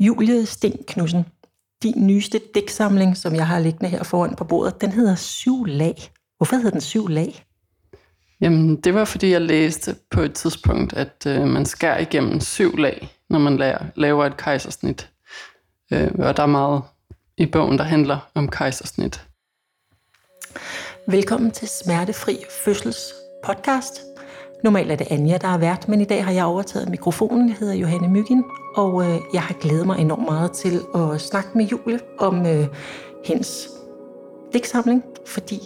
Julie Sten Knudsen, din nyeste digtsamling, som jeg har liggende her foran på bordet, den hedder Syv lag. Hvorfor hedder den Syv lag? Jamen, det var fordi, jeg læste på et tidspunkt, at øh, man skærer igennem syv lag, når man laver, laver et kejsersnit. Øh, og der er meget i bogen, der handler om kejsersnit. Velkommen til Smertefri Fødsels podcast. Normalt er det Anja, der er vært, men i dag har jeg overtaget mikrofonen. Jeg hedder Johanne Myggen, og øh, jeg har glædet mig enormt meget til at snakke med Julie om øh, hendes digtsamling, fordi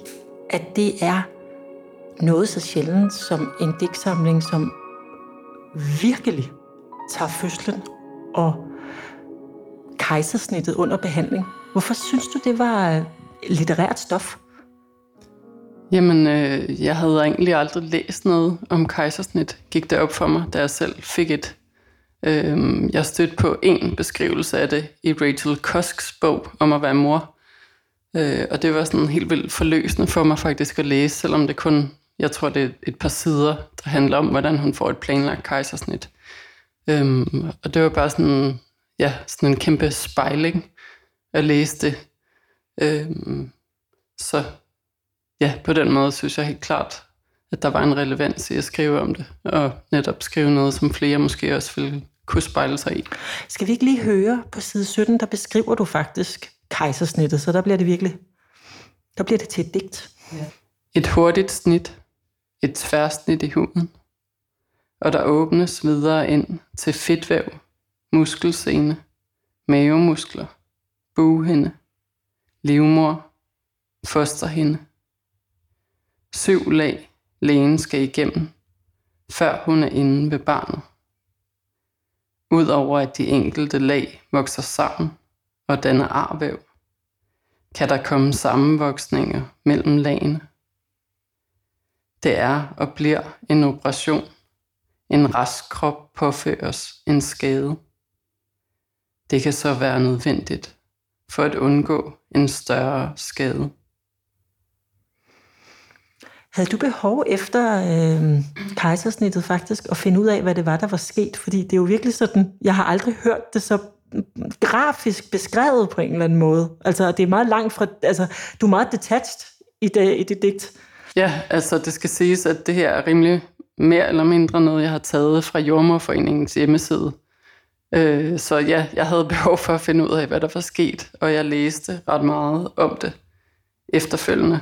at det er noget så sjældent som en digtsamling, som virkelig tager fødslen og kejsersnittet under behandling. Hvorfor synes du, det var øh, litterært stof? Jamen, øh, jeg havde egentlig aldrig læst noget om kejsersnit, gik det op for mig, da jeg selv fik et. Øh, jeg stødte på en beskrivelse af det i Rachel Cusks bog om at være mor. Øh, og det var sådan helt vildt forløsende for mig faktisk at læse, selvom det kun, jeg tror det er et par sider, der handler om, hvordan hun får et planlagt kejsersnit. Øh, og det var bare sådan, ja, sådan en kæmpe spejling at læse det. Øh, så ja, på den måde synes jeg helt klart, at der var en relevans i at skrive om det, og netop skrive noget, som flere måske også ville kunne spejle sig i. Skal vi ikke lige høre på side 17, der beskriver du faktisk kejsersnittet, så der bliver det virkelig, der bliver det til et digt. Ja. Et hurtigt snit, et tværsnit i huden, og der åbnes videre ind til fedtvæv, muskelsene, mavemuskler, bughinde, livmor, fosterhinde. Syv lag lægen skal igennem, før hun er inde ved barnet. Udover at de enkelte lag vokser sammen og danner arvæv, kan der komme sammenvoksninger mellem lagene. Det er og bliver en operation. En rask krop påføres en skade. Det kan så være nødvendigt for at undgå en større skade. Havde du behov efter øh, kejsersnittet faktisk at finde ud af, hvad det var, der var sket? Fordi det er jo virkelig sådan, jeg har aldrig hørt det så mm, grafisk beskrevet på en eller anden måde. Altså, det er meget langt fra, altså, du er meget detached i det, i det digt. Ja, altså det skal siges, at det her er rimelig mere eller mindre noget, jeg har taget fra Jordmorforeningens hjemmeside. Øh, så ja, jeg havde behov for at finde ud af, hvad der var sket, og jeg læste ret meget om det efterfølgende.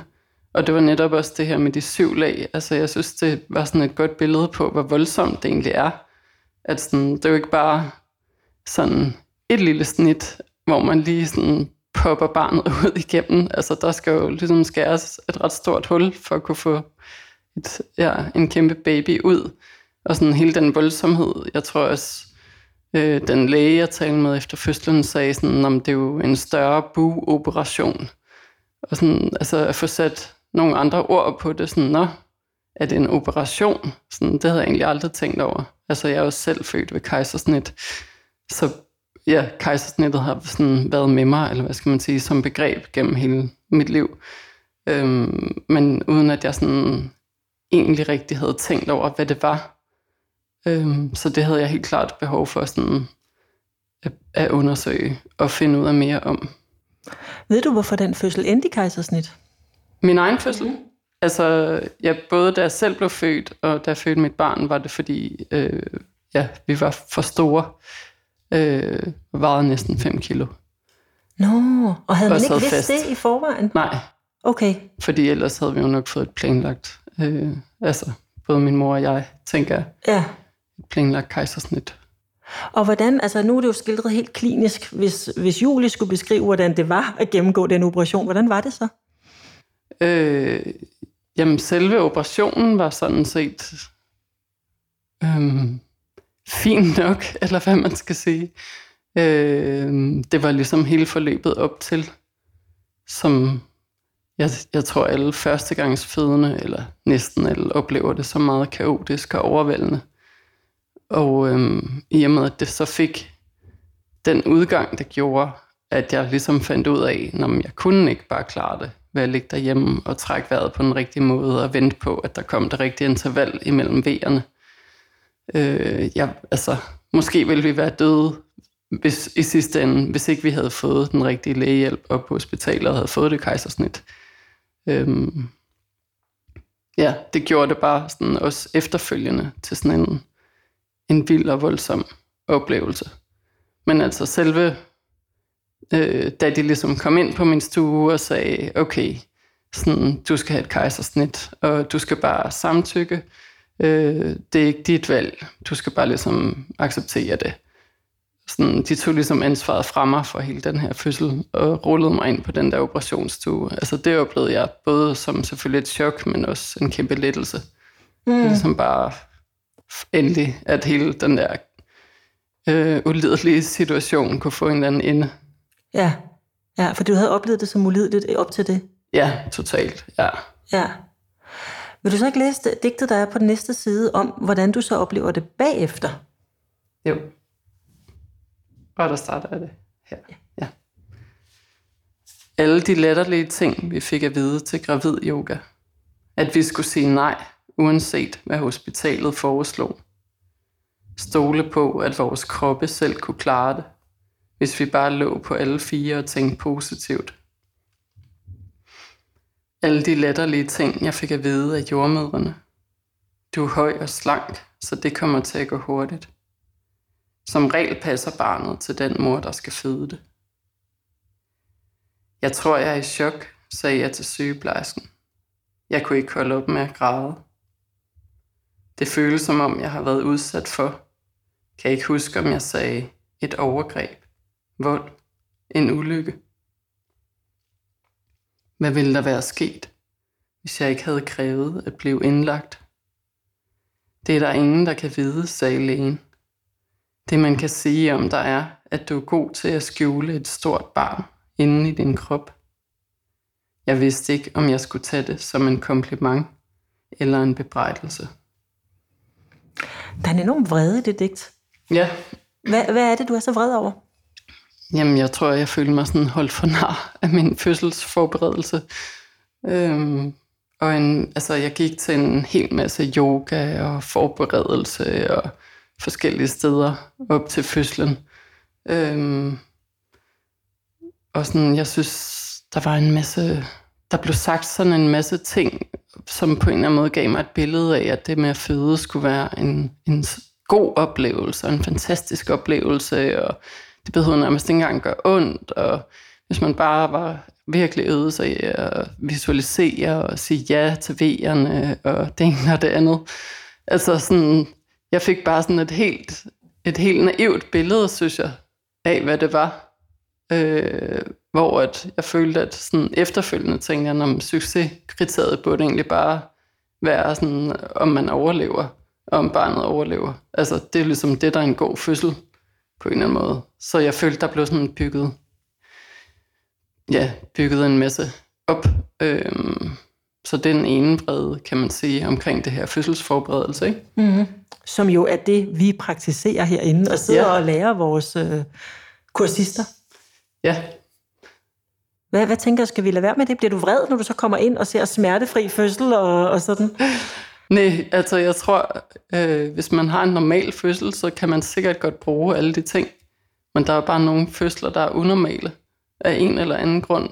Og det var netop også det her med de syv lag. Altså jeg synes, det var sådan et godt billede på, hvor voldsomt det egentlig er. At sådan, det er jo ikke bare sådan et lille snit, hvor man lige sådan popper barnet ud igennem. Altså der skal jo ligesom skæres et ret stort hul for at kunne få et, ja, en kæmpe baby ud. Og sådan hele den voldsomhed, jeg tror også, øh, den læge, jeg talte med efter fødslen, sagde sådan, om det er jo en større buoperation. Og sådan, altså at få sat nogle andre ord på det, sådan, nå, er det en operation? Sådan, det havde jeg egentlig aldrig tænkt over. Altså, jeg er jo selv født ved kejsersnit, så ja, kejsersnittet har sådan været med mig, eller hvad skal man sige, som begreb gennem hele mit liv. Øhm, men uden at jeg sådan egentlig rigtig havde tænkt over, hvad det var. Øhm, så det havde jeg helt klart behov for sådan at, at undersøge og finde ud af mere om. Ved du, hvorfor den fødsel endte i kejsersnit? Min egen fødsel? Mm. Altså, ja, både da jeg selv blev født, og da jeg fødte mit barn, var det fordi, øh, ja, vi var for store. Øh, vejede næsten 5 kilo. Nå, og havde man ikke vidst fast. det i forvejen? Nej. Okay. Fordi ellers havde vi jo nok fået et planlagt, øh, altså både min mor og jeg, tænker ja. et planlagt kejsersnit. Og hvordan, altså nu er det jo skildret helt klinisk, hvis, hvis Julie skulle beskrive, hvordan det var at gennemgå den operation, hvordan var det så? Øh, jamen, selve operationen var sådan set øh, fint nok, eller hvad man skal sige. Øh, det var ligesom hele forløbet op til, som jeg, jeg tror alle førstegangsfødende, eller næsten alle, oplever det så meget kaotisk og overvældende. Og øh, i og med, at det så fik den udgang, det gjorde, at jeg ligesom fandt ud af, at jeg kunne ikke bare klare det ved at ligge derhjemme og trække vejret på den rigtige måde og vente på, at der kom det rigtige interval imellem vejerne. Øh, jeg, altså, måske ville vi være døde hvis, i sidste ende, hvis ikke vi havde fået den rigtige lægehjælp op på hospitalet og havde fået det kejsersnit. Øhm, ja, det gjorde det bare sådan også efterfølgende til sådan en, en vild og voldsom oplevelse. Men altså selve, øh, da de ligesom kom ind på min stue og sagde, okay, sådan, du skal have et kejsersnit, og du skal bare samtykke. Øh, det er ikke dit valg. Du skal bare ligesom acceptere det. Sådan, de tog ligesom ansvaret fra mig for hele den her fødsel, og rullede mig ind på den der operationsstue. Altså det oplevede jeg både som selvfølgelig et chok, men også en kæmpe lettelse. Mm. Ligesom bare endelig, at hele den der øh, ulidelige situation kunne få en eller anden ende. Ja. ja, for du havde oplevet det som ulideligt op til det. Ja, totalt, ja. Ja. Vil du så ikke læse digtet, der er på den næste side, om hvordan du så oplever det bagefter? Jo. Og der starter jeg det her. Ja. ja. Alle de latterlige ting, vi fik at vide til gravid yoga. At vi skulle sige nej, uanset hvad hospitalet foreslog. Stole på, at vores kroppe selv kunne klare det, hvis vi bare lå på alle fire og tænkte positivt. Alle de latterlige ting, jeg fik at vide af jordmødrene. Du er høj og slank, så det kommer til at gå hurtigt. Som regel passer barnet til den mor, der skal føde det. Jeg tror, jeg er i chok, sagde jeg til sygeplejersken. Jeg kunne ikke holde op med at græde. Det føles som om, jeg har været udsat for. Kan ikke huske, om jeg sagde et overgreb, vold, en ulykke. Hvad ville der være sket, hvis jeg ikke havde krævet at blive indlagt? Det er der ingen, der kan vide, sagde lægen. Det man kan sige om dig er, at du er god til at skjule et stort barn inde i din krop. Jeg vidste ikke, om jeg skulle tage det som en kompliment eller en bebrejdelse. Der er en enorm vrede i det digt. Ja. Hvad, hvad er det, du er så vred over? Jamen, jeg tror, jeg følte mig sådan holdt for nar af min fødselsforberedelse. Øhm, og en, altså, jeg gik til en hel masse yoga og forberedelse og forskellige steder op til fødslen. Øhm, og sådan, jeg synes, der var en masse, der blev sagt sådan en masse ting, som på en eller anden måde gav mig et billede af, at det med at føde skulle være en, en god oplevelse, og en fantastisk oplevelse, og det behøver nærmest ikke engang gøre ondt, og hvis man bare var virkelig øvet sig i at visualisere og sige ja til V'erne, og det ene og det andet. Altså sådan, jeg fik bare sådan et helt, et helt naivt billede, synes jeg, af hvad det var. Øh, hvor at jeg følte, at sådan efterfølgende tænkte jeg, om succeskriteriet burde egentlig bare være sådan, om man overlever, og om barnet overlever. Altså, det er ligesom det, der er en god fødsel på en eller anden måde. Så jeg følte, der blev sådan bygget, ja, bygget en masse op. Øhm, så den ene brede, kan man sige, omkring det her fødselsforberedelse. Ikke? Mm-hmm. Som jo er det, vi praktiserer herinde, og sidder ja. og lærer vores øh, kursister. Ja. Hvad, hvad tænker du, skal vi lade være med det? Bliver du vred, når du så kommer ind og ser smertefri fødsel og, og sådan? Nej, altså jeg tror, øh, hvis man har en normal fødsel, så kan man sikkert godt bruge alle de ting. Men der er bare nogle fødsler, der er unormale af en eller anden grund.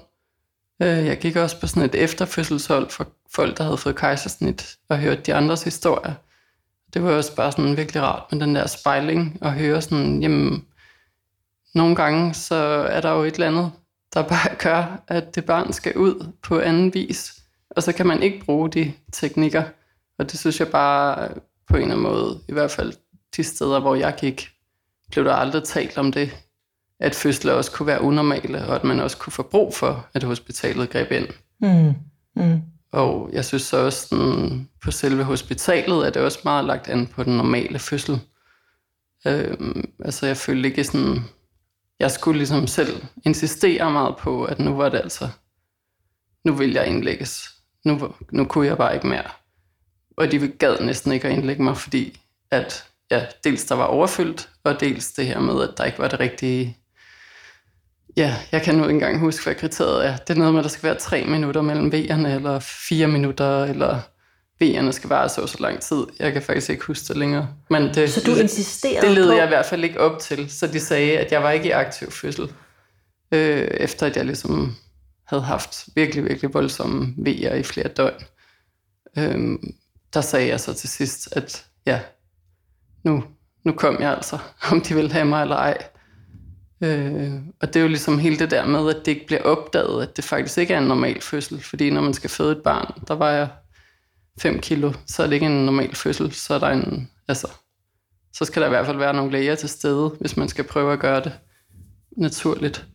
Øh, jeg gik også på sådan et efterfødselshold for folk, der havde fået kejsersnit, og hørte de andres historier. Det var også bare sådan virkelig rart med den der spejling, og høre sådan, jamen, nogle gange så er der jo et eller andet, der bare gør, at det barn skal ud på anden vis. Og så kan man ikke bruge de teknikker. Og det synes jeg bare på en eller anden måde, i hvert fald de steder, hvor jeg gik, blev der aldrig talt om det, at fødsler også kunne være unormale, og at man også kunne få brug for, at hospitalet greb ind. Mm. Mm. Og jeg synes så også, sådan, på selve hospitalet er det også meget lagt an på den normale fødsel. Øhm, altså jeg følte ikke sådan, jeg skulle ligesom selv insistere meget på, at nu var det altså, nu vil jeg indlægges. Nu, nu kunne jeg bare ikke mere. Og de gad næsten ikke at indlægge mig, fordi at ja, dels der var overfyldt, og dels det her med, at der ikke var det rigtige... Ja, jeg kan nu ikke engang huske, hvad kriteriet er. Det er noget med, at der skal være tre minutter mellem V'erne, eller fire minutter, eller V'erne skal vare så så lang tid. Jeg kan faktisk ikke huske det længere. Men det, Så du insisterede det led jeg i hvert fald ikke op til. Så de sagde, at jeg var ikke i aktiv fødsel. Øh, efter at jeg ligesom havde haft virkelig, virkelig voldsomme V'er i flere døgn. Øh, der sagde jeg så til sidst, at ja, nu, nu kom jeg altså, om de ville have mig eller ej. Øh, og det er jo ligesom hele det der med, at det ikke bliver opdaget, at det faktisk ikke er en normal fødsel. Fordi når man skal føde et barn, der vejer 5 kilo, så er det ikke en normal fødsel. Så er der en, altså, så skal der i hvert fald være nogle læger til stede, hvis man skal prøve at gøre det naturligt.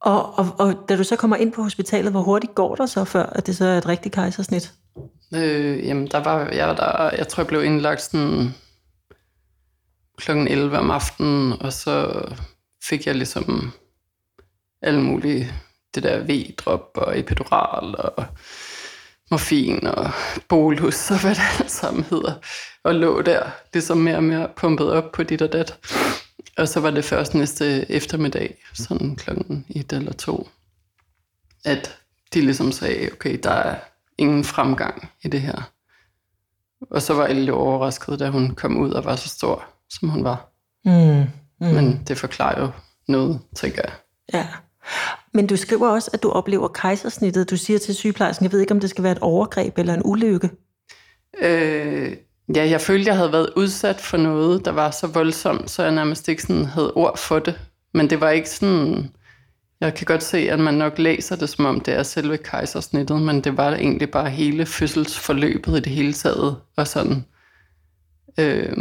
Og, og, og da du så kommer ind på hospitalet, hvor hurtigt går der så, før at det så er et rigtigt kejsersnit? Øh, jamen, der var, jeg var der, jeg tror, jeg blev indlagt sådan klokken 11 om aftenen, og så fik jeg ligesom alle mulige, det der V-drop og epidural og morfin og bolus og hvad det alt sammen hedder, og lå der ligesom mere og mere pumpet op på dit og dat. Og så var det først næste eftermiddag, sådan klokken et eller to, at de ligesom sagde, okay, der er ingen fremgang i det her. Og så var Elle jo overrasket, da hun kom ud og var så stor, som hun var. Mm. Mm. Men det forklarer jo noget, tænker jeg. Ja. Men du skriver også, at du oplever kejsersnittet. Du siger til sygeplejersken, jeg ved ikke, om det skal være et overgreb eller en ulykke. Øh, ja, jeg følte, jeg havde været udsat for noget, der var så voldsomt, så jeg nærmest ikke sådan havde ord for det. Men det var ikke sådan... Jeg kan godt se, at man nok læser det, som om det er selve kejsersnittet, men det var egentlig bare hele fødselsforløbet i det hele taget. Og sådan øh,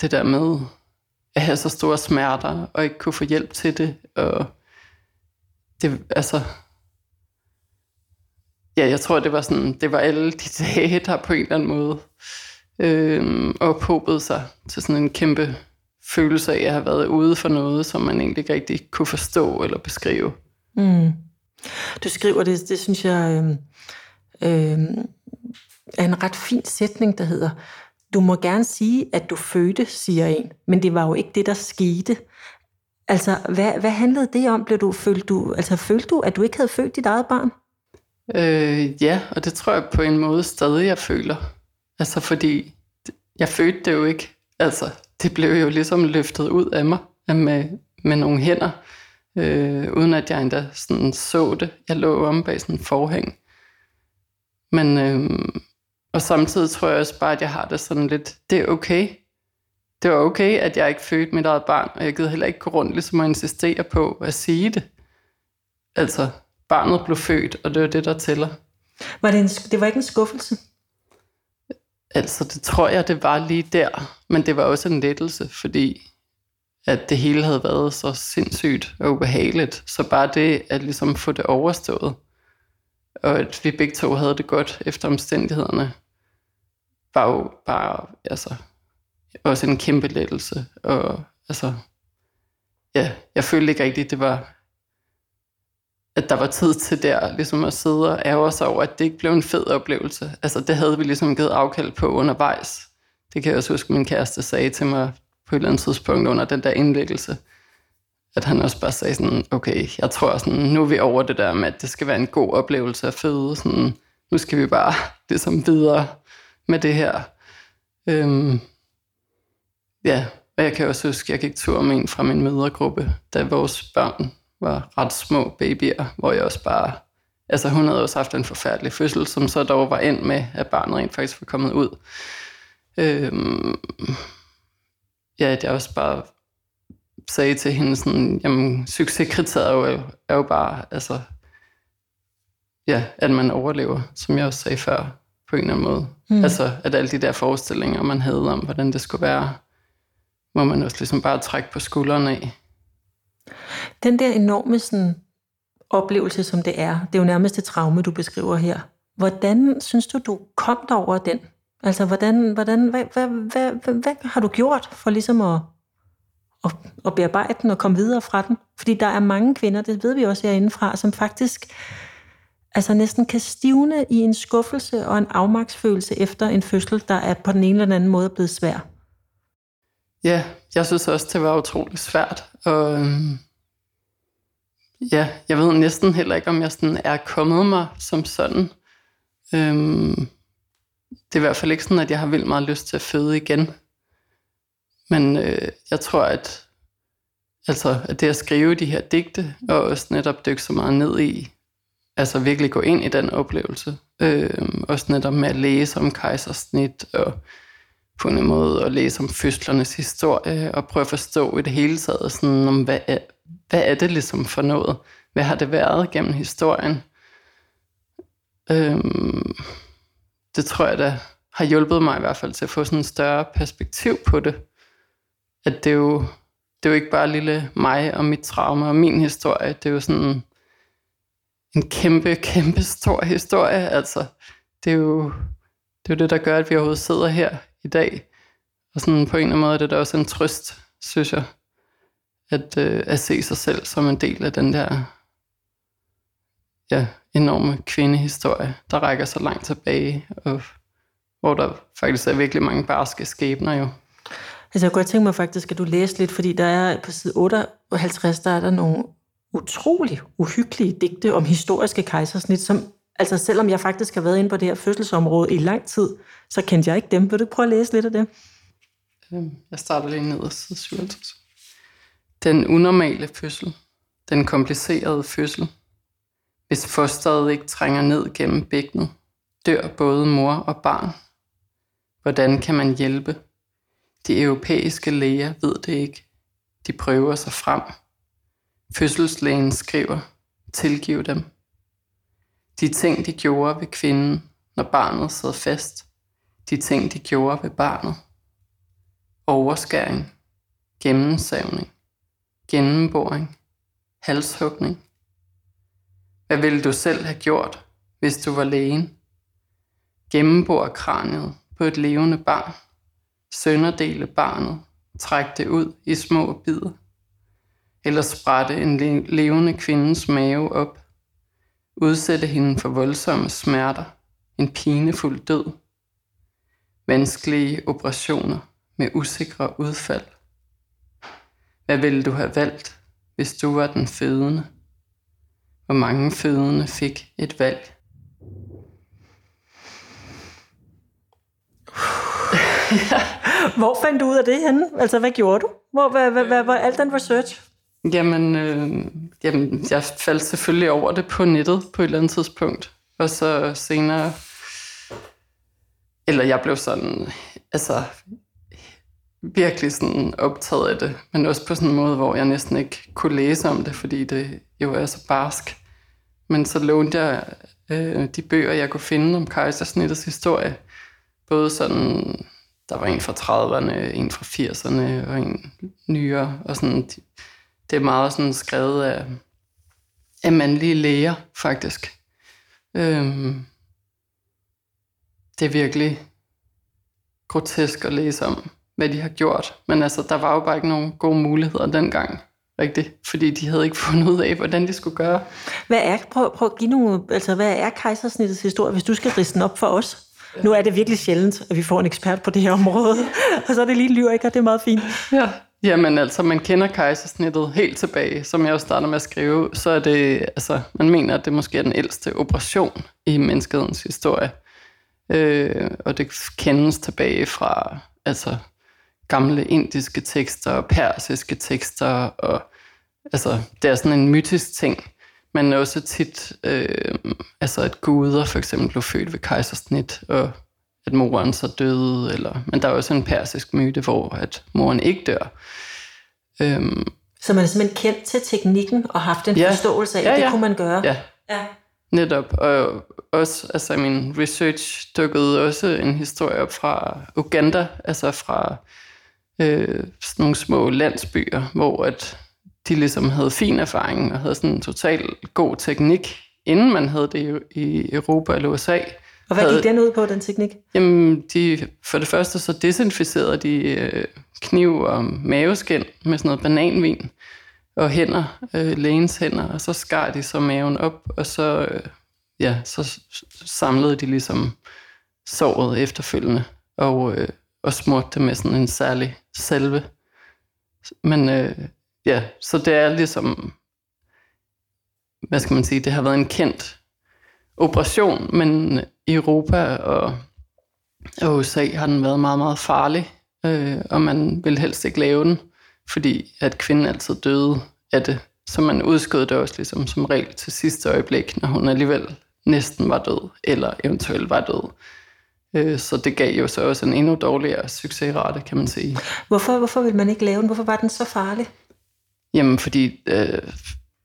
det der med at have så store smerter, og ikke kunne få hjælp til det. Og det, altså, ja, jeg tror, det var sådan, det var alle de dage, der på en eller anden måde øh, ophobede sig til sådan en kæmpe følelse af at have været ude for noget, som man egentlig ikke rigtig kunne forstå eller beskrive. Mm. Du skriver det, det synes jeg øh, øh, er en ret fin sætning, der hedder, du må gerne sige, at du fødte, siger en, men det var jo ikke det, der skete. Altså, hvad, hvad handlede det om? Blev du, følte, du, altså, følte du, at du ikke havde født dit eget barn? Øh, ja, og det tror jeg på en måde stadig, jeg føler. Altså, fordi jeg fødte det jo ikke. Altså, det blev jo ligesom løftet ud af mig med, med nogle hænder, øh, uden at jeg endda sådan så det. Jeg lå om bag sådan en forhæng. Men, øh, og samtidig tror jeg også bare, at jeg har det sådan lidt, det er okay. Det var okay, at jeg ikke fødte mit eget barn, og jeg gider heller ikke gå rundt ligesom at insistere på at sige det. Altså, barnet blev født, og det var det, der tæller. Var det, en, det var ikke en skuffelse? Altså, det tror jeg, det var lige der. Men det var også en lettelse, fordi at det hele havde været så sindssygt og ubehageligt. Så bare det at ligesom få det overstået, og at vi begge to havde det godt efter omstændighederne, var jo bare altså, også en kæmpe lettelse. Og altså, ja, jeg følte ikke rigtigt, det var at der var tid til der, ligesom at sidde og ærge sig over, at det ikke blev en fed oplevelse. Altså, det havde vi ligesom givet afkald på undervejs. Det kan jeg også huske, min kæreste sagde til mig på et eller andet tidspunkt under den der indlæggelse, at han også bare sagde sådan, okay, jeg tror sådan, nu er vi over det der med, at det skal være en god oplevelse at føde. Sådan, nu skal vi bare ligesom videre med det her. Øhm, ja, og jeg kan også huske, jeg gik tur med en fra min mødergruppe, da vores børn var ret små babyer, hvor jeg også bare... Altså hun havde også haft en forfærdelig fødsel, som så dog var ind med, at barnet rent faktisk var kommet ud. Øhm, ja, at jeg også bare sagde til hende sådan, jamen succeskriteriet er jo, er jo bare, altså, ja, at man overlever, som jeg også sagde før, på en eller anden måde. Mm. Altså, at alle de der forestillinger, man havde om, hvordan det skulle være, må man også ligesom bare trække på skuldrene af. Den der enorme sådan, oplevelse, som det er, det er jo nærmest et traume, du beskriver her. Hvordan synes du, du kom over den? Altså, hvordan, hvordan, hvad, hvad, hvad, hvad, hvad har du gjort for ligesom at, at, at bearbejde den og komme videre fra den? Fordi der er mange kvinder, det ved vi også herindefra, som faktisk altså næsten kan stivne i en skuffelse og en afmagtsfølelse efter en fødsel, der er på den ene eller anden måde blevet svær. Ja, jeg synes også, det var utrolig svært. Og øhm, ja, jeg ved næsten heller ikke, om jeg sådan er kommet mig som sådan. Øhm, det er i hvert fald ikke sådan, at jeg har vildt meget lyst til at føde igen. Men øh, jeg tror, at, altså, at det at skrive de her digte, og også netop dykke så meget ned i, altså virkelig gå ind i den oplevelse, øh, også netop med at læse om kejsersnit, og på en måde at læse om fødslernes historie, og prøve at forstå i det hele taget, sådan, om hvad, er, hvad er det ligesom for noget? Hvad har det været gennem historien? Øhm, det tror jeg da har hjulpet mig i hvert fald til at få sådan en større perspektiv på det. At det er jo, det er jo ikke bare lille mig og mit traume og min historie. Det er jo sådan en kæmpe, kæmpe stor historie. Altså, det er jo det, er jo det der gør, at vi overhovedet sidder her i dag. Og sådan på en eller anden måde er det da også en trøst, synes jeg, at, øh, at se sig selv som en del af den der ja, enorme kvindehistorie, der rækker så langt tilbage, og hvor der faktisk er virkelig mange barske skæbner jo. Altså jeg kunne godt tænke mig faktisk, at du læste lidt, fordi der er på side 58, der er der nogle utrolig uhyggelige digte om historiske kejsersnit, som altså selvom jeg faktisk har været inde på det her fødselsområde i lang tid, så kendte jeg ikke dem. Vil du prøve at læse lidt af det? Øhm, jeg starter lige ned ad side 57. Den unormale fødsel. Den komplicerede fødsel. Hvis fosteret ikke trænger ned gennem bækkenet, dør både mor og barn. Hvordan kan man hjælpe? De europæiske læger ved det ikke. De prøver sig frem. Fødselslægen skriver, tilgiv dem. De ting, de gjorde ved kvinden, når barnet sad fast. De ting, de gjorde ved barnet. Overskæring, gennemsavning, gennemboring, halshugning. Hvad ville du selv have gjort, hvis du var lægen? Gennembor kraniet på et levende barn. Sønderdele barnet. Træk det ud i små bidder. Eller sprætte en levende kvindes mave op. Udsætte hende for voldsomme smerter. En pinefuld død. Vanskelige operationer med usikre udfald. Hvad ville du have valgt, hvis du var den fødende? Hvor mange fødende fik et valg? Hvor fandt du ud af det henne? Altså, hvad gjorde du? Hvor, hvad, hvad, hvad var alt den research? Jamen, øh, jamen, jeg faldt selvfølgelig over det på nettet på et eller andet tidspunkt. Og så senere, eller jeg blev sådan, altså virkelig sådan optaget af det, men også på sådan en måde, hvor jeg næsten ikke kunne læse om det, fordi det jo er så barsk. Men så lånte jeg øh, de bøger, jeg kunne finde om kejsersnittets historie. Både sådan, der var en fra 30'erne, en fra 80'erne og en nyere. Og sådan, det er meget sådan skrevet af, af mandlige læger, faktisk. Øhm, det er virkelig grotesk at læse om, hvad de har gjort. Men altså, der var jo bare ikke nogen gode muligheder dengang rigtigt, fordi de havde ikke fundet ud af, hvordan de skulle gøre. Hvad er, prøv, prøv at give nogle, altså, hvad er kejsersnittets historie, hvis du skal riste den op for os? Ja. Nu er det virkelig sjældent, at vi får en ekspert på det her område, og så er det lige lyriker, det er meget fint. Ja, Jamen altså, man kender kejsersnittet helt tilbage, som jeg også starter med at skrive, så er det, altså, man mener, at det måske er den ældste operation i menneskets historie. Øh, og det kendes tilbage fra, altså, gamle indiske tekster og persiske tekster, og altså, det er sådan en mytisk ting, men også tit, øh, altså at guder for eksempel blev født ved kejsersnit, og at moren så døde, eller, men der er også en persisk myte, hvor at moren ikke dør. Øhm, så man er simpelthen kendt til teknikken og haft en ja, forståelse af, ja, ja. det kunne man gøre? Ja, ja. netop. Og også, altså min research dukkede også en historie op fra Uganda, altså fra øh, sådan nogle små landsbyer, hvor at de ligesom havde fin erfaring og havde sådan en total god teknik, inden man havde det i Europa eller USA. Og hvad gik den ud på, den teknik? Jamen, de, for det første så desinficerede de øh, kniv og maveskin med sådan noget bananvin og hænder, øh, lægens hænder, og så skar de så maven op, og så, øh, ja, så samlede de ligesom såret efterfølgende, og, øh, og smurte det med sådan en særlig salve. Men øh, ja, så det er ligesom, hvad skal man sige, det har været en kendt operation, men i Europa og Og i USA har den været meget, meget farlig, øh, og man vil helst ikke lave den, fordi at kvinden altid døde af det. Så man udskød det også ligesom som regel til sidste øjeblik, når hun alligevel næsten var død, eller eventuelt var død. Øh, så det gav jo så også en endnu dårligere succesrate, kan man sige. Hvorfor, hvorfor vil man ikke lave den? Hvorfor var den så farlig? Jamen, fordi øh,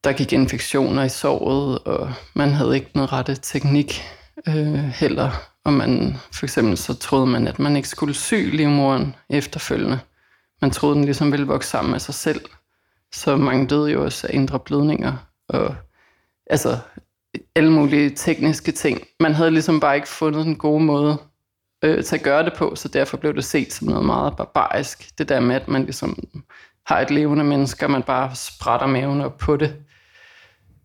der gik infektioner i såret, og man havde ikke den rette teknik øh, heller. Og man, for eksempel så troede man, at man ikke skulle sy livmoren efterfølgende. Man troede, den ligesom ville vokse sammen med sig selv. Så mange døde jo også af indre blødninger. Og altså alle mulige tekniske ting. Man havde ligesom bare ikke fundet den gode måde øh, til at gøre det på, så derfor blev det set som noget meget barbarisk. Det der med, at man ligesom har et levende menneske, og man bare sprætter maven op på det.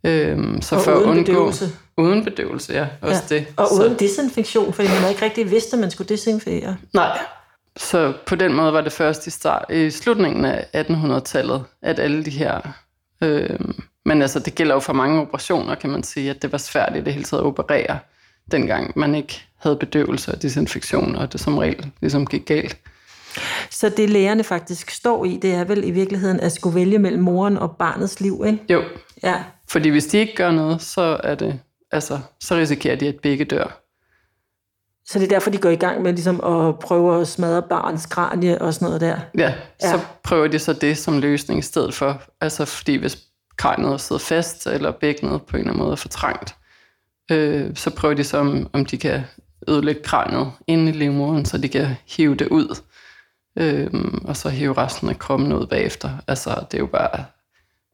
Øhm, så og for uden at undgå, bedøvelse. Uden bedøvelse, ja. Også Ja. det. Og så, uden desinfektion, fordi man ikke rigtig vidste, at man skulle desinfekere. Nej. Så på den måde var det først i, start, i slutningen af 1800-tallet, at alle de her... Øh, men altså, det gælder jo for mange operationer, kan man sige, at det var svært i det hele taget at operere, dengang man ikke havde bedøvelse og desinfektion, og det som regel ligesom gik galt. Så det lægerne faktisk står i, det er vel i virkeligheden at skulle vælge mellem moren og barnets liv, ikke? Jo, Ja. fordi hvis de ikke gør noget, så er det... Altså, så risikerer de, at begge dør. Så det er derfor, de går i gang med ligesom at prøve at smadre barnets kranie og sådan noget der. Ja, Ja. så prøver de så det som løsning i stedet for. Altså fordi hvis kraniet sidder fast, eller bækkenet på en eller anden måde er for trangt, øh, så prøver de så, om, om de kan ødelægge kraniet inde i livmoderen, så de kan hive det ud, øh, og så hive resten af kroppen ud bagefter. Altså det er jo bare,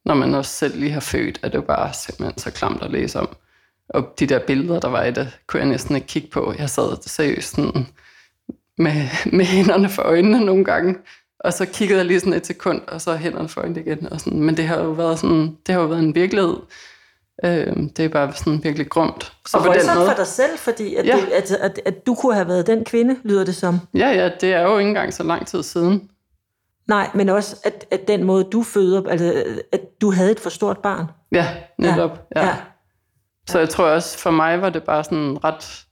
når man også selv lige har født, er det jo bare simpelthen så klamt at læse om. Og de der billeder, der var i det, kunne jeg næsten ikke kigge på. Jeg sad seriøst sådan med, med hænderne for øjnene nogle gange, og så kiggede jeg lige sådan et sekund, og så hænderne for øjnene igen. Og sådan. Men det har jo været sådan, det har jo været en virkelighed. Øh, det er bare sådan virkelig grumt. Så og voldsomt for dig selv, fordi at, Ja. det, at, at, at du kunne have været den kvinde, lyder det som. Ja, ja, det er jo ikke engang så lang tid siden. Nej, men også at, at den måde, du føder, altså at du havde et for stort barn. Ja, netop. Ja. ja. ja. Så jeg tror også, for mig var det bare sådan ret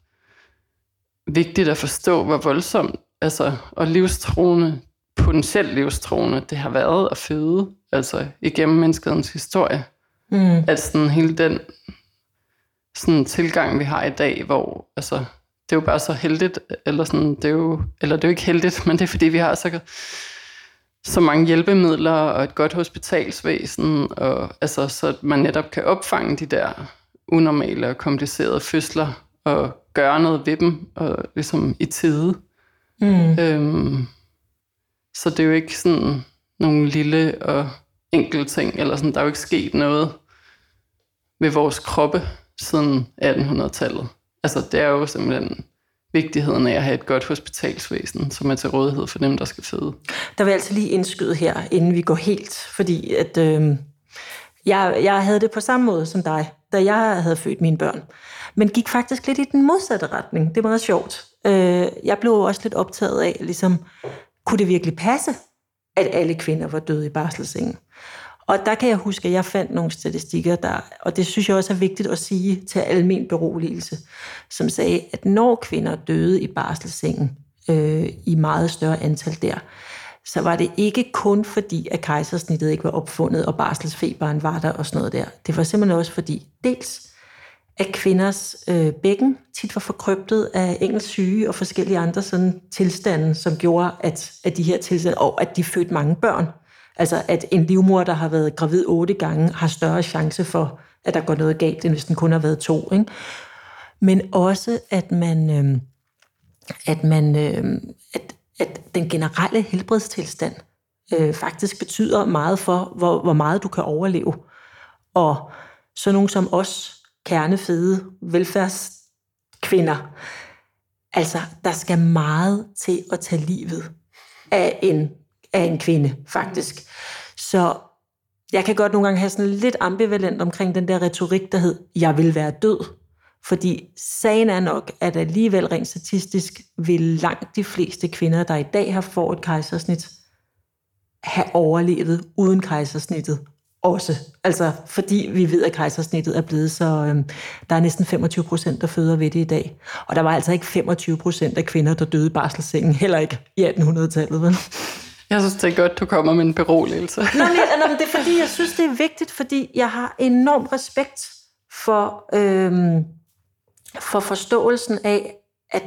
vigtigt at forstå, hvor voldsomt altså, og livstruende, potentielt livstruende, det har været at føde, altså igennem menneskets historie. Mm. At sådan hele den sådan tilgang, vi har i dag, hvor altså, det er jo bare så heldigt, eller sådan, det er jo, eller det er jo ikke heldigt, men det er fordi, vi har så, så mange hjælpemidler og et godt hospitalsvæsen, og altså, så man netop kan opfange de der unormale og komplicerede fødsler, og gøre noget ved dem, og ligesom i tide. Mm. Øhm, så det er jo ikke sådan nogle lille og enkelte ting, eller sådan, der er jo ikke sket noget ved vores kroppe siden 1800-tallet. Altså det er jo simpelthen vigtigheden af at have et godt hospitalsvæsen, som er til rådighed for dem, der skal føde. Der vil jeg altså lige indskyde her, inden vi går helt, fordi at, øh, jeg, jeg havde det på samme måde som dig, da jeg havde født mine børn. Men gik faktisk lidt i den modsatte retning. Det var meget sjovt. Øh, jeg blev også lidt optaget af, ligesom, kunne det virkelig passe, at alle kvinder var døde i barselssengen? Og der kan jeg huske, at jeg fandt nogle statistikker, der, og det synes jeg også er vigtigt at sige til almen beroligelse, som sagde, at når kvinder døde i barselssengen øh, i meget større antal der, så var det ikke kun fordi, at kejsersnittet ikke var opfundet, og barselsfeberen var der og sådan noget der. Det var simpelthen også fordi, dels at kvinders øh, bækken tit var forkrøbtet af engelsk syge og forskellige andre sådan tilstande, som gjorde, at, at de her tilstande, og at de fødte mange børn. Altså at en livmor, der har været gravid otte gange, har større chance for, at der går noget galt, end hvis den kun har været to. Ikke? Men også, at man, øh, at, man øh, at, at den generelle helbredstilstand øh, faktisk betyder meget for, hvor, hvor meget du kan overleve. Og så nogen som os, kernefede velfærdskvinder, altså der skal meget til at tage livet af en, af en kvinde, faktisk. Så jeg kan godt nogle gange have sådan lidt ambivalent omkring den der retorik, der hed, jeg vil være død. Fordi sagen er nok, at alligevel rent statistisk vil langt de fleste kvinder, der i dag har fået et kejsersnit, have overlevet uden kejsersnittet, også. Altså, fordi vi ved, at kejsersnittet er blevet så... Øhm, der er næsten 25 procent, der føder ved det i dag. Og der var altså ikke 25 procent af kvinder, der døde i barselssengen, heller ikke i 1800-tallet, vel? Jeg synes, det er godt, du kommer med en beroligelse. Nå, men, nå, det er fordi, jeg synes, det er vigtigt, fordi jeg har enorm respekt for, øhm, for forståelsen af, at,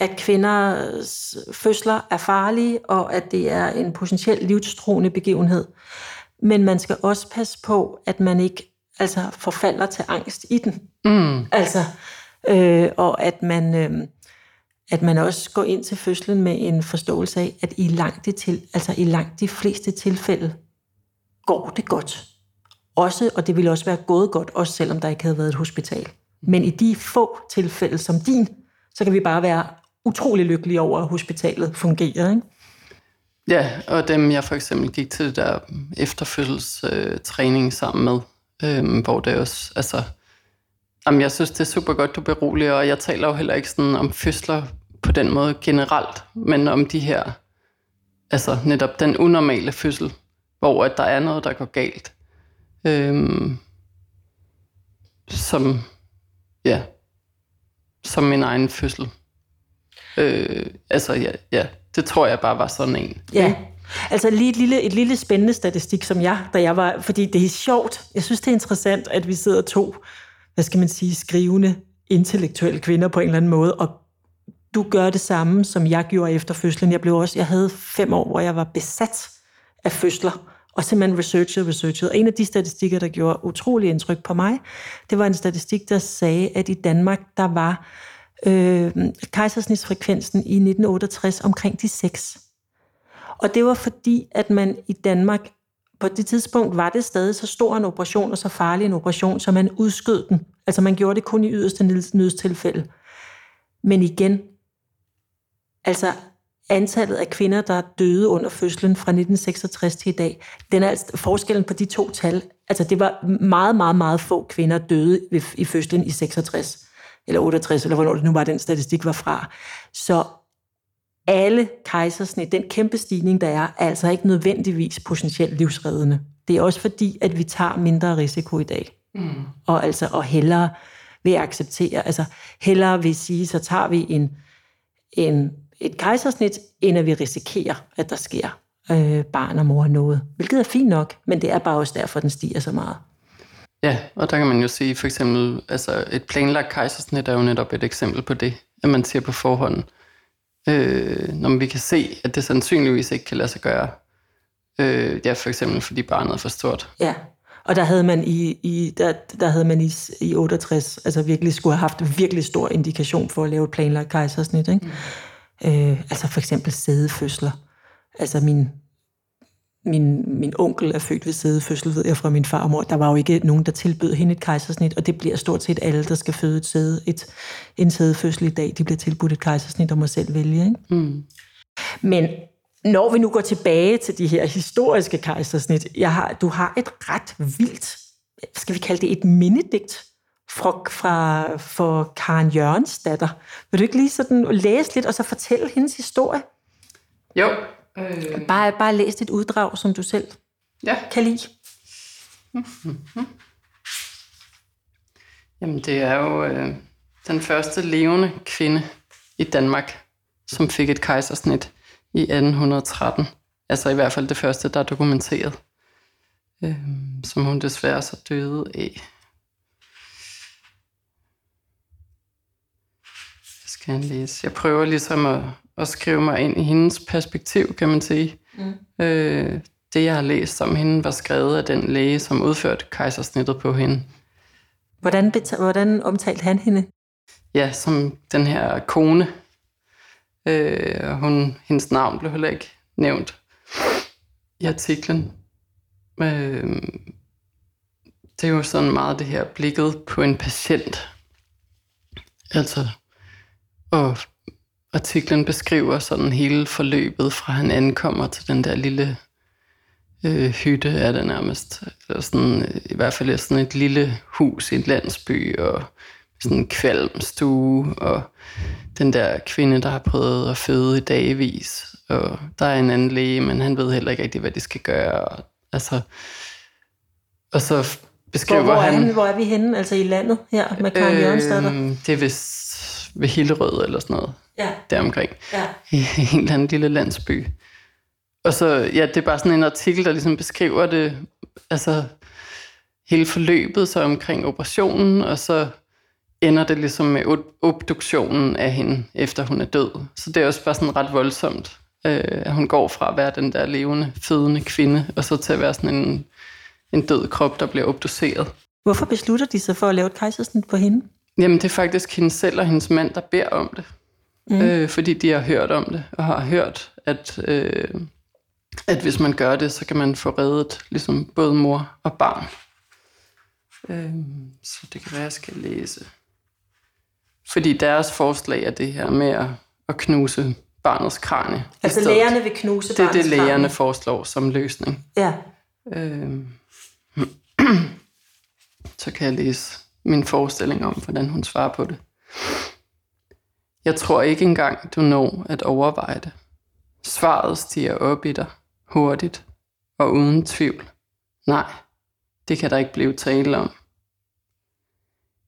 at kvinders fødsler er farlige, og at det er en potentielt livstruende begivenhed. Men man skal også passe på, at man ikke altså, forfalder til angst i den. Mm. Altså, øh, og at man, øh, at man også går ind til fødslen med en forståelse af, at i langt de, til, altså i langt de fleste tilfælde går det godt. Også, og det ville også være gået godt, også selvom der ikke havde været et hospital. Men i de få tilfælde som din, så kan vi bare være utrolig lykkelige over, at hospitalet fungerer. Ikke? Ja, og dem jeg for eksempel gik til det der efterfødselstræning sammen med, øh, hvor det også, altså, jamen jeg synes det er super godt, du beroliger, og jeg taler jo heller ikke sådan om fødsler på den måde generelt, men om de her, altså netop den unormale fødsel, hvor at der er noget, der går galt, Øhm, som, ja, som min egen fødsel. Øh, altså ja, ja, det tror jeg bare var sådan en. Ja, altså lige et lille, et lille spændende statistik, som jeg, da jeg var, fordi det er sjovt. Jeg synes, det er interessant, at vi sidder to, hvad skal man sige, skrivende, intellektuelle kvinder på en eller anden måde, og du gør det samme, som jeg gjorde efter fødslen. Jeg blev også, jeg havde fem år, hvor jeg var besat af fødsler, og simpelthen researchede og researchede. Og en af de statistikker, der gjorde utrolig indtryk på mig, det var en statistik, der sagde, at i Danmark, der var øh, kejsersnitsfrekvensen i 1968 omkring de 6. Og det var fordi, at man i Danmark, på det tidspunkt var det stadig så stor en operation og så farlig en operation, så man udskød den. Altså man gjorde det kun i yderste nødstilfælde. Men igen, altså antallet af kvinder, der døde under fødslen fra 1966 til i dag, den er altså forskellen på de to tal. Altså det var meget, meget, meget få kvinder døde i fødslen i 66 eller 68, eller hvornår det nu var, den statistik var fra. Så alle kejsersnit, den kæmpe stigning, der er, er altså ikke nødvendigvis potentielt livsreddende. Det er også fordi, at vi tager mindre risiko i dag. Mm. Og altså, og hellere vil acceptere, altså hellere vil sige, så tager vi en, en, et kejsersnit, end at vi risikerer, at der sker øh, barn og mor noget. Hvilket er fint nok, men det er bare også derfor, den stiger så meget. Ja, og der kan man jo sige for eksempel, altså et planlagt kejsersnit er jo netop et eksempel på det, at man siger på forhånd, øh, når vi kan se, at det sandsynligvis ikke kan lade sig gøre. Øh, ja, for eksempel fordi barnet er for stort. Ja, og der havde man i, i, der, der havde man i, i 68 altså virkelig skulle have haft virkelig stor indikation for at lave et planlagt kejsersnit. Ikke? Mm. Øh, altså for eksempel sædefødsler. Altså min min, min onkel er født ved sædefødsel, ved jeg fra min far og mor. Der var jo ikke nogen, der tilbød hende et kejsersnit, og det bliver stort set alle, der skal føde et sæde, et, en sædefødsel i dag, de bliver tilbudt et kejsersnit og må selv vælge. Ikke? Mm. Men når vi nu går tilbage til de her historiske kejsersnit, jeg har, du har et ret vildt, skal vi kalde det et mindedigt, fra, fra, for Karen Jørgens datter. Vil du ikke lige sådan læse lidt, og så fortælle hendes historie? Jo, Øh... Bare, bare læs et uddrag, som du selv ja. kan lide. Mm-hmm. Jamen, det er jo øh, den første levende kvinde i Danmark, som fik et kejsersnit i 1813. Altså i hvert fald det første, der er dokumenteret. Øh, som hun desværre så døde af. Jeg læse. Jeg prøver ligesom at at skrive mig ind i hendes perspektiv, kan man sige. Mm. Øh, det, jeg har læst om hende, var skrevet af den læge, som udførte kejsersnittet på hende. Hvordan, hvordan omtalte han hende? Ja, som den her kone. Øh, hun, hendes navn blev heller ikke nævnt i artiklen. Øh, det er jo sådan meget det her blikket på en patient. Altså, og artiklen beskriver sådan hele forløbet, fra han ankommer til den der lille øh, hytte, er det nærmest. Eller sådan, I hvert fald sådan et lille hus i en landsby, og sådan en kvalmstue, og den der kvinde, der har prøvet at føde i dagvis. Og der er en anden læge, men han ved heller ikke rigtig, hvad de skal gøre. Og, altså, Og så beskriver Hvor, hvor, er han... han, hvor er vi henne? Altså i landet her med Karen øh, Jørgensdatter? det er vist ved Hillerød eller sådan noget. Ja. Deromkring. Ja. I en eller anden lille landsby. Og så, ja, det er bare sådan en artikel, der ligesom beskriver det, altså hele forløbet så omkring operationen, og så ender det ligesom med obduktionen af hende, efter hun er død. Så det er også bare sådan ret voldsomt, øh, at hun går fra at være den der levende, fødende kvinde, og så til at være sådan en, en død krop, der bliver obduceret. Hvorfor beslutter de sig for at lave et kejsersnit på hende? Jamen, det er faktisk hende selv og hendes mand, der beder om det. Mm. Øh, fordi de har hørt om det, og har hørt, at, øh, at hvis man gør det, så kan man få reddet ligesom både mor og barn. Øh, så det kan være, jeg skal læse. Fordi deres forslag er det her med at, at knuse barnets kranie. Altså lægerne vil knuse Det er barnets det, lægerne kranie. foreslår som løsning. Ja. Øh, så kan jeg læse min forestilling om, hvordan hun svarer på det. Jeg tror ikke engang, du når at overveje det. Svaret stiger op i dig, hurtigt og uden tvivl. Nej, det kan der ikke blive tale om.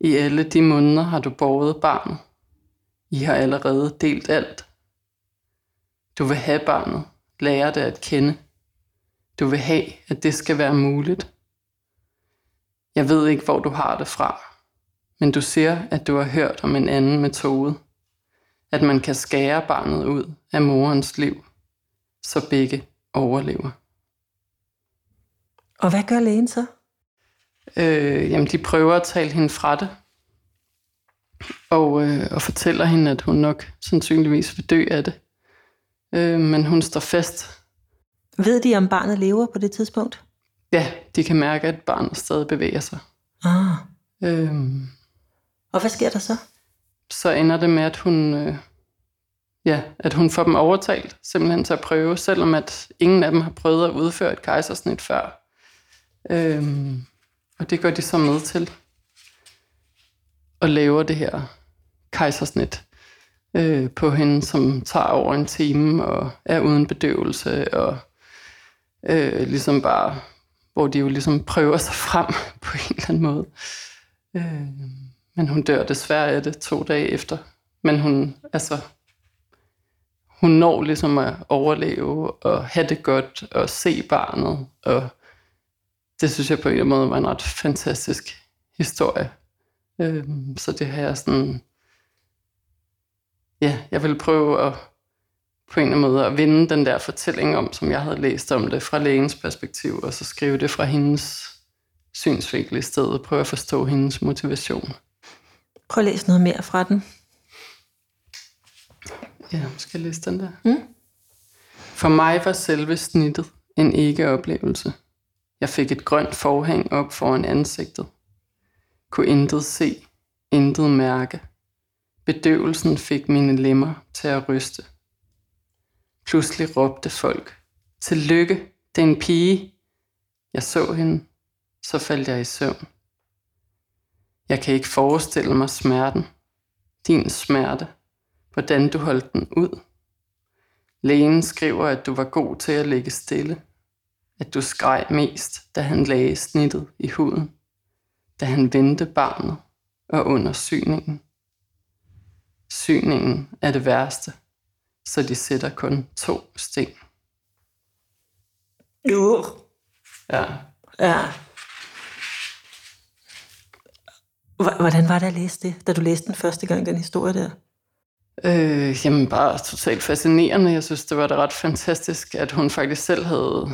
I alle de måneder har du båret barnet. I har allerede delt alt. Du vil have barnet, lære det at kende. Du vil have, at det skal være muligt. Jeg ved ikke, hvor du har det fra, men du siger, at du har hørt om en anden metode. At man kan skære barnet ud af morens liv, så begge overlever. Og hvad gør lægen så? Øh, jamen, de prøver at tale hende fra det, og, øh, og fortæller hende, at hun nok sandsynligvis vil dø af det. Øh, men hun står fast. Ved de, om barnet lever på det tidspunkt? Ja, de kan mærke, at barnet stadig bevæger sig. Ah. Øh, og hvad sker der så? så ender det med, at hun, øh, ja, at hun får dem overtalt simpelthen til at prøve, selvom at ingen af dem har prøvet at udføre et kejsersnit før. Øhm, og det gør de så med til. Og laver det her kejsersnit øh, på hende, som tager over en time og er uden bedøvelse og øh, ligesom bare, hvor de jo ligesom prøver sig frem på en eller anden måde. Øh, men hun dør desværre af det to dage efter. Men hun, altså, hun når ligesom at overleve og have det godt og se barnet. Og det synes jeg på en eller anden måde var en ret fantastisk historie. Øhm, så det har jeg sådan... Ja, jeg vil prøve at på en eller anden måde at vinde den der fortælling om, som jeg havde læst om det fra lægens perspektiv, og så skrive det fra hendes synsvinkel i stedet. Prøve at forstå hendes motivation. Prøv at læse noget mere fra den. Ja, skal jeg læse den der? Mm. For mig var selve snittet en ikke-oplevelse. Jeg fik et grønt forhæng op foran ansigtet. Kunne intet se, intet mærke. Bedøvelsen fik mine lemmer til at ryste. Pludselig råbte folk. Tillykke, det er en pige. Jeg så hende, så faldt jeg i søvn. Jeg kan ikke forestille mig smerten. Din smerte. Hvordan du holdt den ud. Lægen skriver, at du var god til at ligge stille. At du skreg mest, da han lagde snittet i huden. Da han vendte barnet og under syningen. Syningen er det værste, så de sætter kun to sten. Jo. Ja, Ja. Hvordan var det at læse det, da du læste den første gang, den historie der? Øh, jamen bare totalt fascinerende. Jeg synes, det var da ret fantastisk, at hun faktisk selv havde,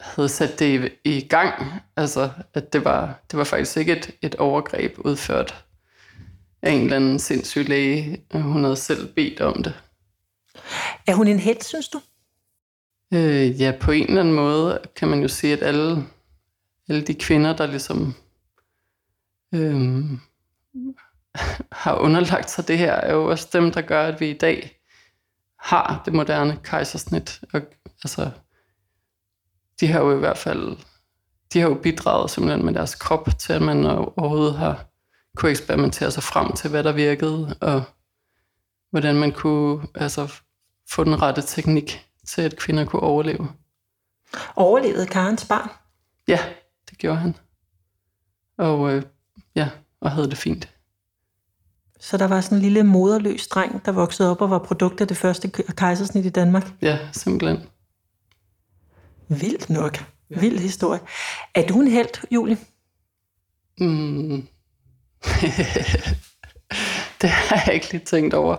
havde sat det i, i gang. Altså, at det var, det var faktisk ikke et, et overgreb udført af en eller anden sindssyg læge. Hun havde selv bedt om det. Er hun en held, synes du? Øh, ja, på en eller anden måde kan man jo sige, at alle, alle de kvinder, der ligesom øhm, har underlagt sig det her, er jo også dem, der gør, at vi i dag har det moderne kejsersnit. Og, altså, de har jo i hvert fald de har jo bidraget simpelthen med deres krop til, at man overhovedet har kunne eksperimentere sig frem til, hvad der virkede, og hvordan man kunne altså, få den rette teknik til, at kvinder kunne overleve. Overlevede Karens barn? Ja, det gjorde han. Og øh, ja, og havde det fint. Så der var sådan en lille moderløs dreng, der voksede op og var produkt af det første kejsersnit i Danmark? Ja, simpelthen. Vildt nok. Vild historie. Er du en held, Julie? Mm. det har jeg ikke lige tænkt over.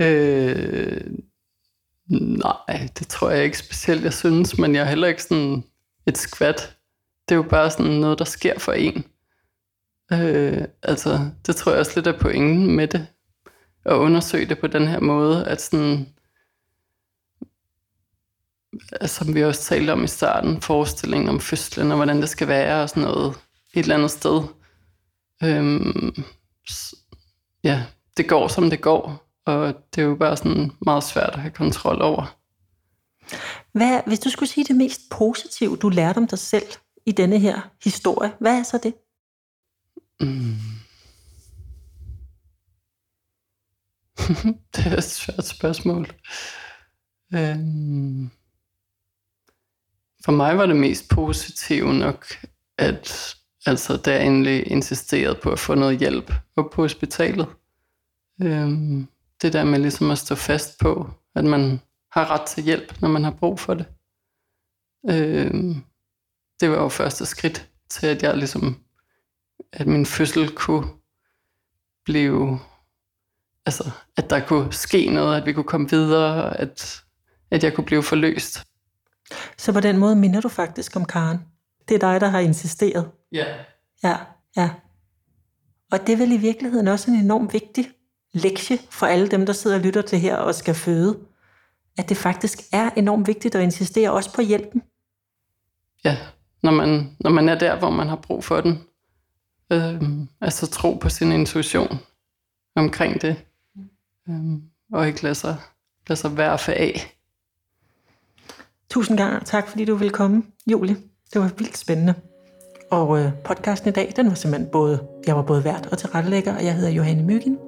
Øh, nej, det tror jeg ikke specielt, jeg synes, men jeg er heller ikke sådan et skvat. Det er jo bare sådan noget, der sker for en. Øh, altså, det tror jeg også lidt er pointen med det. At undersøge det på den her måde, at sådan, som vi også talte om i starten, forestillingen om fødslen og hvordan det skal være og sådan noget et eller andet sted. Øhm, ja, det går som det går, og det er jo bare sådan meget svært at have kontrol over. Hvad, hvis du skulle sige det mest positive, du lærte om dig selv i denne her historie, hvad er så det? Mm. det er et svært spørgsmål. Øhm. For mig var det mest positive nok, at altså, der endelig insisterede på at få noget hjælp op på hospitalet. Øhm, det der med ligesom at stå fast på, at man har ret til hjælp, når man har brug for det. Øhm, det var jo første skridt til, at jeg ligesom, at min fødsel kunne blive, altså, at der kunne ske noget, at vi kunne komme videre, at, at jeg kunne blive forløst. Så på den måde minder du faktisk om Karen? Det er dig, der har insisteret? Ja. Ja, ja. Og det er vel i virkeligheden også en enormt vigtig lektie for alle dem, der sidder og lytter til her og skal føde. At det faktisk er enormt vigtigt at insistere også på hjælpen. Ja, når man, når man er der, hvor man har brug for den. Øhm, altså tro på sin intuition omkring det. Øhm, og ikke lade sig, lade sig værfe af. Tusind gange tak, fordi du ville komme, Julie. Det var vildt spændende. Og øh, podcasten i dag, den var simpelthen både, jeg var både vært og tilrettelægger, og jeg hedder Johanne Myggen.